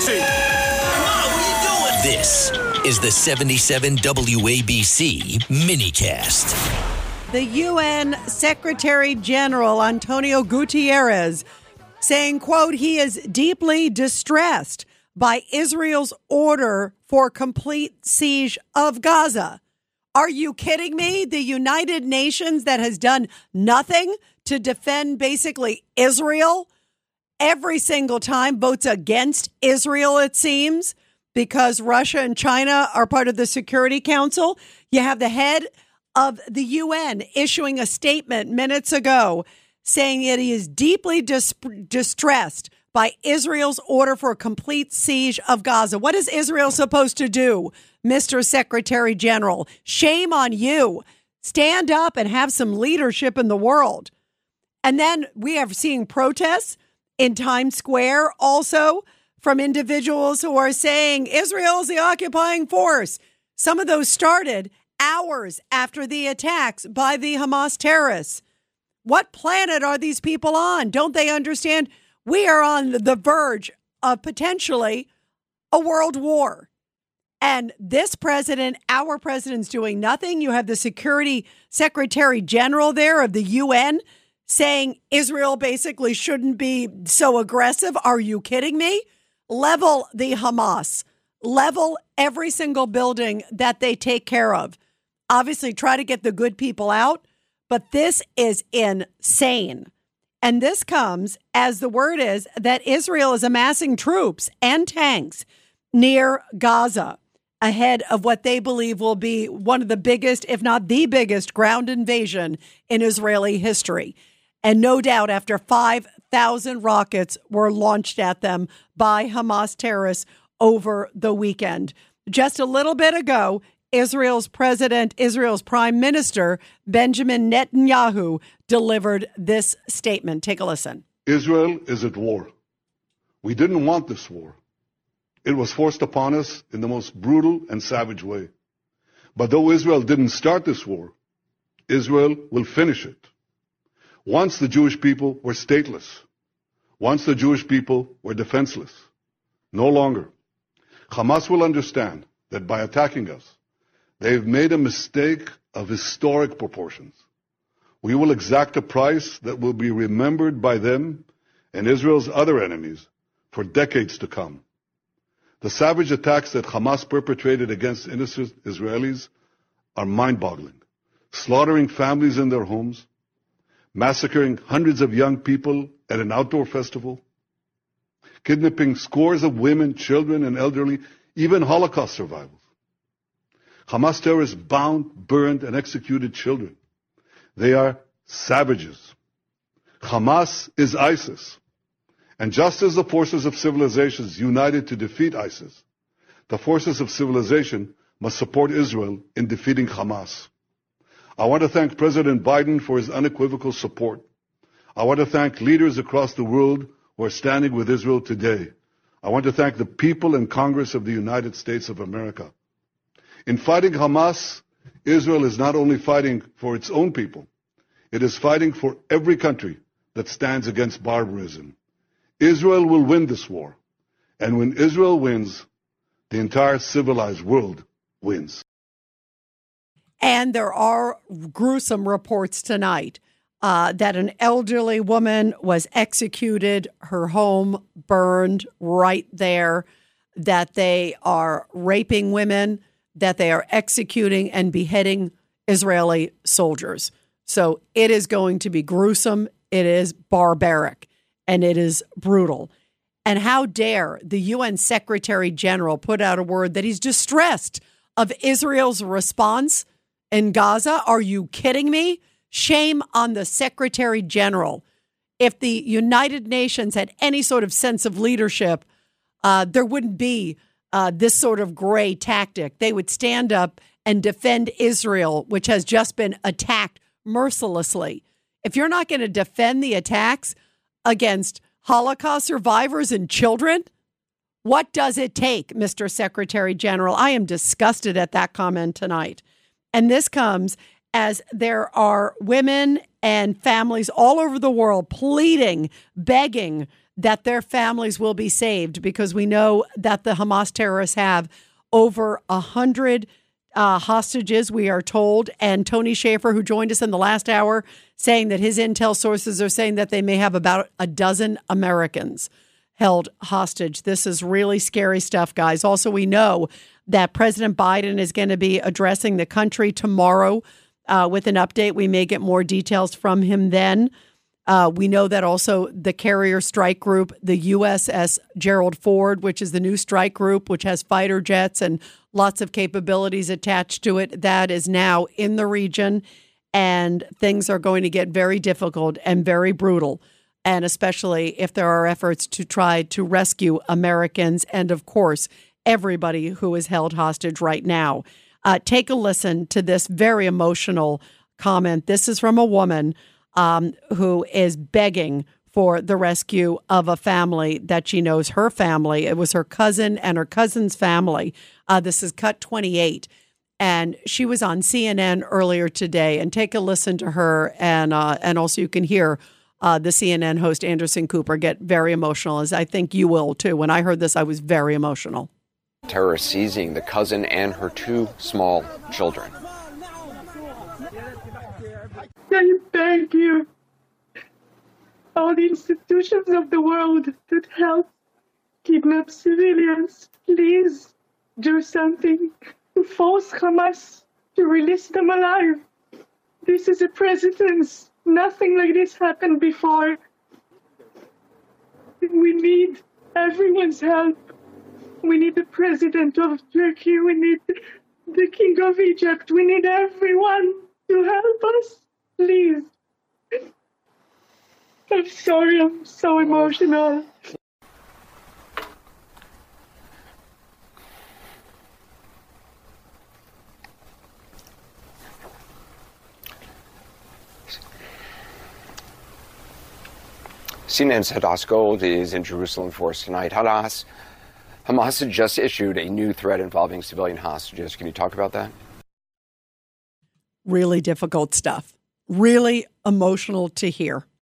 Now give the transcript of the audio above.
sexy. Mom, what are you doing? This is the 77 WABC minicast. The UN Secretary General Antonio Guterres saying, quote, he is deeply distressed by Israel's order for complete siege of Gaza. Are you kidding me? The United Nations that has done nothing to defend basically Israel every single time votes against Israel, it seems, because Russia and China are part of the Security Council. You have the head of the UN issuing a statement minutes ago saying that he is deeply dis- distressed by Israel's order for a complete siege of Gaza. What is Israel supposed to do, Mr. Secretary General? Shame on you. Stand up and have some leadership in the world. And then we are seeing protests in Times Square also from individuals who are saying Israel is the occupying force. Some of those started hours after the attacks by the Hamas terrorists. What planet are these people on? Don't they understand? We are on the verge of potentially a world war. And this president, our president's doing nothing. You have the security secretary general there of the UN saying Israel basically shouldn't be so aggressive. Are you kidding me? Level the Hamas, level every single building that they take care of. Obviously, try to get the good people out, but this is insane. And this comes as the word is that Israel is amassing troops and tanks near Gaza ahead of what they believe will be one of the biggest, if not the biggest, ground invasion in Israeli history. And no doubt, after 5,000 rockets were launched at them by Hamas terrorists over the weekend. Just a little bit ago, Israel's president, Israel's prime minister, Benjamin Netanyahu, delivered this statement. Take a listen. Israel is at war. We didn't want this war. It was forced upon us in the most brutal and savage way. But though Israel didn't start this war, Israel will finish it. Once the Jewish people were stateless. Once the Jewish people were defenseless. No longer. Hamas will understand that by attacking us, they've made a mistake of historic proportions. We will exact a price that will be remembered by them and Israel's other enemies for decades to come. The savage attacks that Hamas perpetrated against innocent Israelis are mind-boggling, slaughtering families in their homes, massacring hundreds of young people at an outdoor festival, kidnapping scores of women, children, and elderly, even Holocaust survivors. Hamas terrorists bound, burned, and executed children. They are savages. Hamas is ISIS. And just as the forces of civilizations united to defeat ISIS, the forces of civilization must support Israel in defeating Hamas. I want to thank President Biden for his unequivocal support. I want to thank leaders across the world who are standing with Israel today. I want to thank the people and Congress of the United States of America. In fighting Hamas, Israel is not only fighting for its own people, it is fighting for every country that stands against barbarism. Israel will win this war. And when Israel wins, the entire civilized world wins. And there are gruesome reports tonight uh, that an elderly woman was executed, her home burned right there, that they are raping women, that they are executing and beheading Israeli soldiers. So it is going to be gruesome, it is barbaric, and it is brutal. And how dare the UN Secretary General put out a word that he's distressed of Israel's response in Gaza? Are you kidding me? Shame on the Secretary General. If the United Nations had any sort of sense of leadership, uh, there wouldn't be uh, this sort of gray tactic. They would stand up and defend Israel, which has just been attacked mercilessly. If you're not going to defend the attacks against Holocaust survivors and children, what does it take, Mr. Secretary General? I am disgusted at that comment tonight. And this comes as there are women and families all over the world pleading, begging that their families will be saved because we know that the Hamas terrorists have over a hundred uh, hostages, we are told. And Tony Shaffer, who joined us in the last hour, saying that his intel sources are saying that they may have about a dozen Americans held hostage. This is really scary stuff, guys. Also, we know that President Biden is going to be addressing the country tomorrow uh, with an update. We may get more details from him then. Uh, we know that also the carrier strike group, the USS Gerald Ford, which is the new strike group, which has fighter jets and lots of capabilities attached to it, that is now in the region. And things are going to get very difficult and very brutal. And especially if there are efforts to try to rescue Americans and, of course, everybody who is held hostage right now. Uh, take a listen to this very emotional comment. This is from a woman um, who is begging for the rescue of a family that she knows her family. It was her cousin and her cousin's family. Uh, this is cut 28. And she was on CNN earlier today. And take a listen to her. And, uh, and also, you can hear uh, the CNN host Anderson Cooper get very emotional, as I think you will too. When I heard this, I was very emotional. Terrorists seizing the cousin and her two small children. Thank you. All the institutions of the world that help kidnap civilians, please do something to force Hamas to release them alive. This is a precedence. Nothing like this happened before. We need everyone's help. We need the president of Turkey. We need the king of Egypt. We need everyone to help us. Please. I'm sorry, I'm so emotional. CNN's Hadas Gold is in Jerusalem for us tonight. Hadas, Hamas had just issued a new threat involving civilian hostages. Can you talk about that? Really difficult stuff. Really emotional to hear.